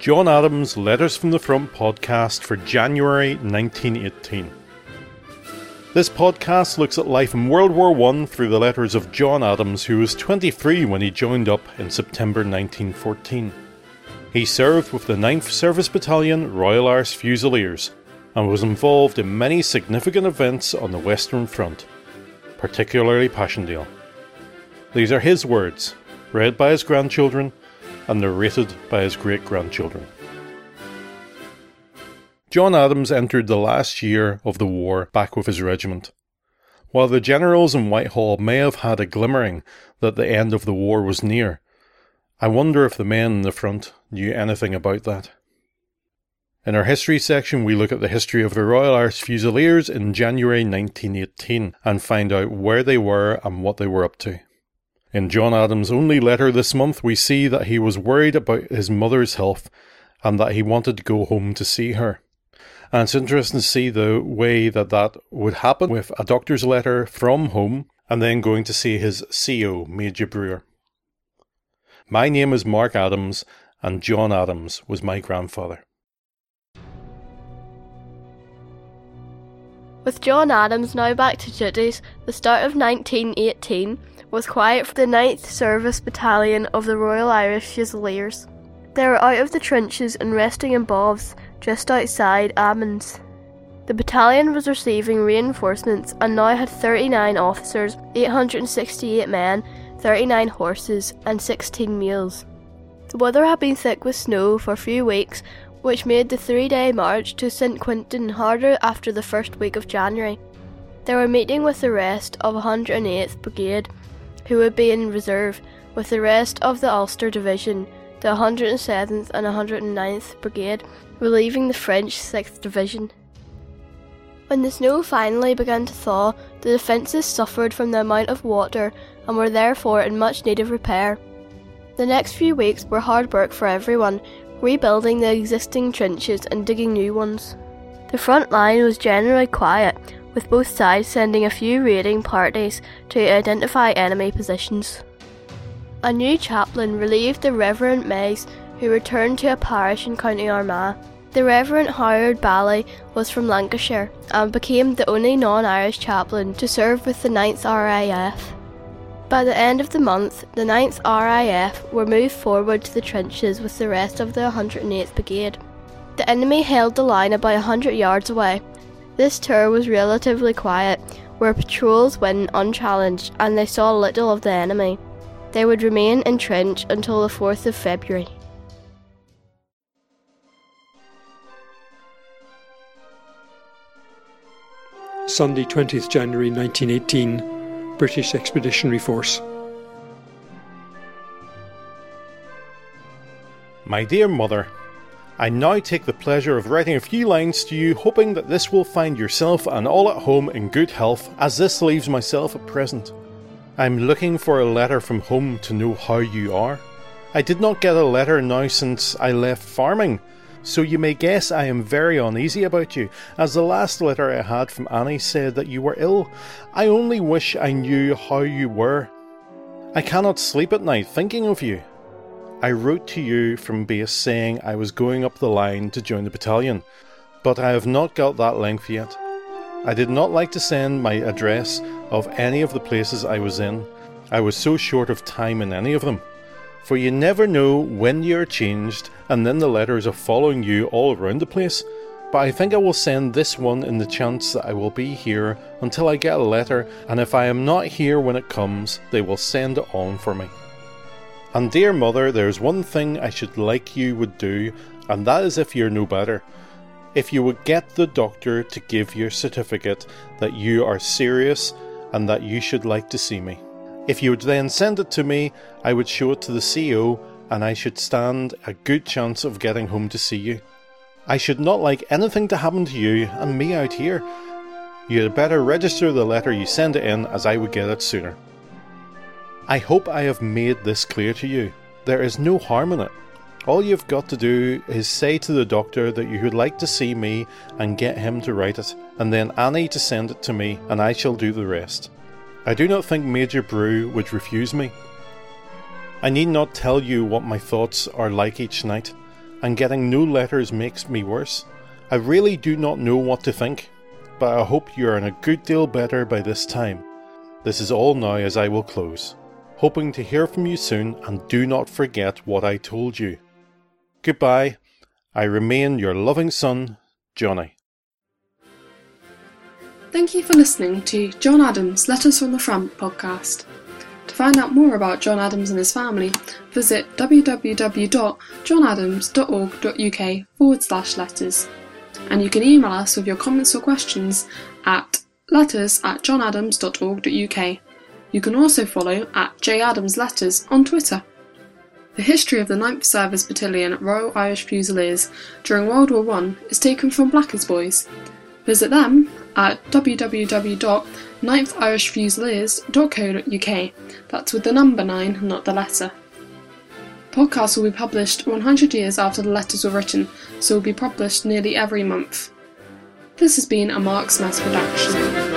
John Adams' Letters from the Front podcast for January 1918. This podcast looks at life in World War I through the letters of John Adams, who was 23 when he joined up in September 1914. He served with the 9th Service Battalion Royal Irish Fusiliers and was involved in many significant events on the Western Front, particularly Passchendaele. These are his words, read by his grandchildren and narrated by his great grandchildren. John Adams entered the last year of the war back with his regiment. While the generals in Whitehall may have had a glimmering that the end of the war was near, I wonder if the men in the front knew anything about that. In our history section, we look at the history of the Royal Irish Fusiliers in January 1918 and find out where they were and what they were up to. In John Adams' only letter this month, we see that he was worried about his mother's health and that he wanted to go home to see her. And it's interesting to see the way that that would happen with a doctor's letter from home and then going to see his CO, Major Brewer. My name is Mark Adams, and John Adams was my grandfather. With John Adams now back to duties, the start of 1918 was quiet for the 9th Service Battalion of the Royal Irish Fusiliers. They were out of the trenches and resting in bovs just outside Amiens. The battalion was receiving reinforcements and now had 39 officers, 868 men, 39 horses, and 16 mules. The weather had been thick with snow for a few weeks, which made the three day march to St Quentin harder after the first week of January. They were meeting with the rest of 108th Brigade, who would be in reserve, with the rest of the Ulster Division, the 107th and 109th Brigade, relieving the French 6th Division. When the snow finally began to thaw, the defences suffered from the amount of water and were therefore in much need of repair. The next few weeks were hard work for everyone, rebuilding the existing trenches and digging new ones. The front line was generally quiet, with both sides sending a few raiding parties to identify enemy positions. A new chaplain relieved the Reverend Meggs, who returned to a parish in County Armagh. The Reverend Howard Bally was from Lancashire and became the only non Irish chaplain to serve with the 9th RIF. By the end of the month, the 9th RIF were moved forward to the trenches with the rest of the 108th Brigade. The enemy held the line about 100 yards away. This tour was relatively quiet, where patrols went unchallenged and they saw little of the enemy. They would remain entrenched until the 4th of February. Sunday, 20th January 1918, British Expeditionary Force. My dear mother, I now take the pleasure of writing a few lines to you, hoping that this will find yourself and all at home in good health, as this leaves myself at present. I am looking for a letter from home to know how you are. I did not get a letter now since I left farming, so you may guess I am very uneasy about you, as the last letter I had from Annie said that you were ill. I only wish I knew how you were. I cannot sleep at night thinking of you. I wrote to you from base saying I was going up the line to join the battalion, but I have not got that length yet. I did not like to send my address of any of the places I was in. I was so short of time in any of them. For you never know when you are changed, and then the letters are following you all around the place. But I think I will send this one in the chance that I will be here until I get a letter, and if I am not here when it comes, they will send it on for me. And dear mother, there is one thing I should like you would do, and that is if you're no better. If you would get the doctor to give your certificate that you are serious and that you should like to see me. If you would then send it to me, I would show it to the CO and I should stand a good chance of getting home to see you. I should not like anything to happen to you and me out here. You had better register the letter you send it in as I would get it sooner. I hope I have made this clear to you. There is no harm in it. All you've got to do is say to the doctor that you would like to see me and get him to write it, and then Annie to send it to me, and I shall do the rest. I do not think Major Brew would refuse me. I need not tell you what my thoughts are like each night. and getting no letters makes me worse. I really do not know what to think, but I hope you are in a good deal better by this time. This is all now as I will close. Hoping to hear from you soon, and do not forget what I told you. Goodbye. I remain your loving son, Johnny. Thank you for listening to John Adams' Letters from the Front podcast. To find out more about John Adams and his family, visit www.johnadams.org.uk forward slash letters. And you can email us with your comments or questions at letters at johnadams.org.uk. You can also follow at jadamsletters on Twitter. The history of the 9th Service Battalion Royal Irish Fusiliers during World War I is taken from Blacker's Boys. Visit them at www.9thirishfusiliers.co.uk. That's with the number 9, not the letter. Podcasts will be published 100 years after the letters were written, so will be published nearly every month. This has been a Mark's Mess production.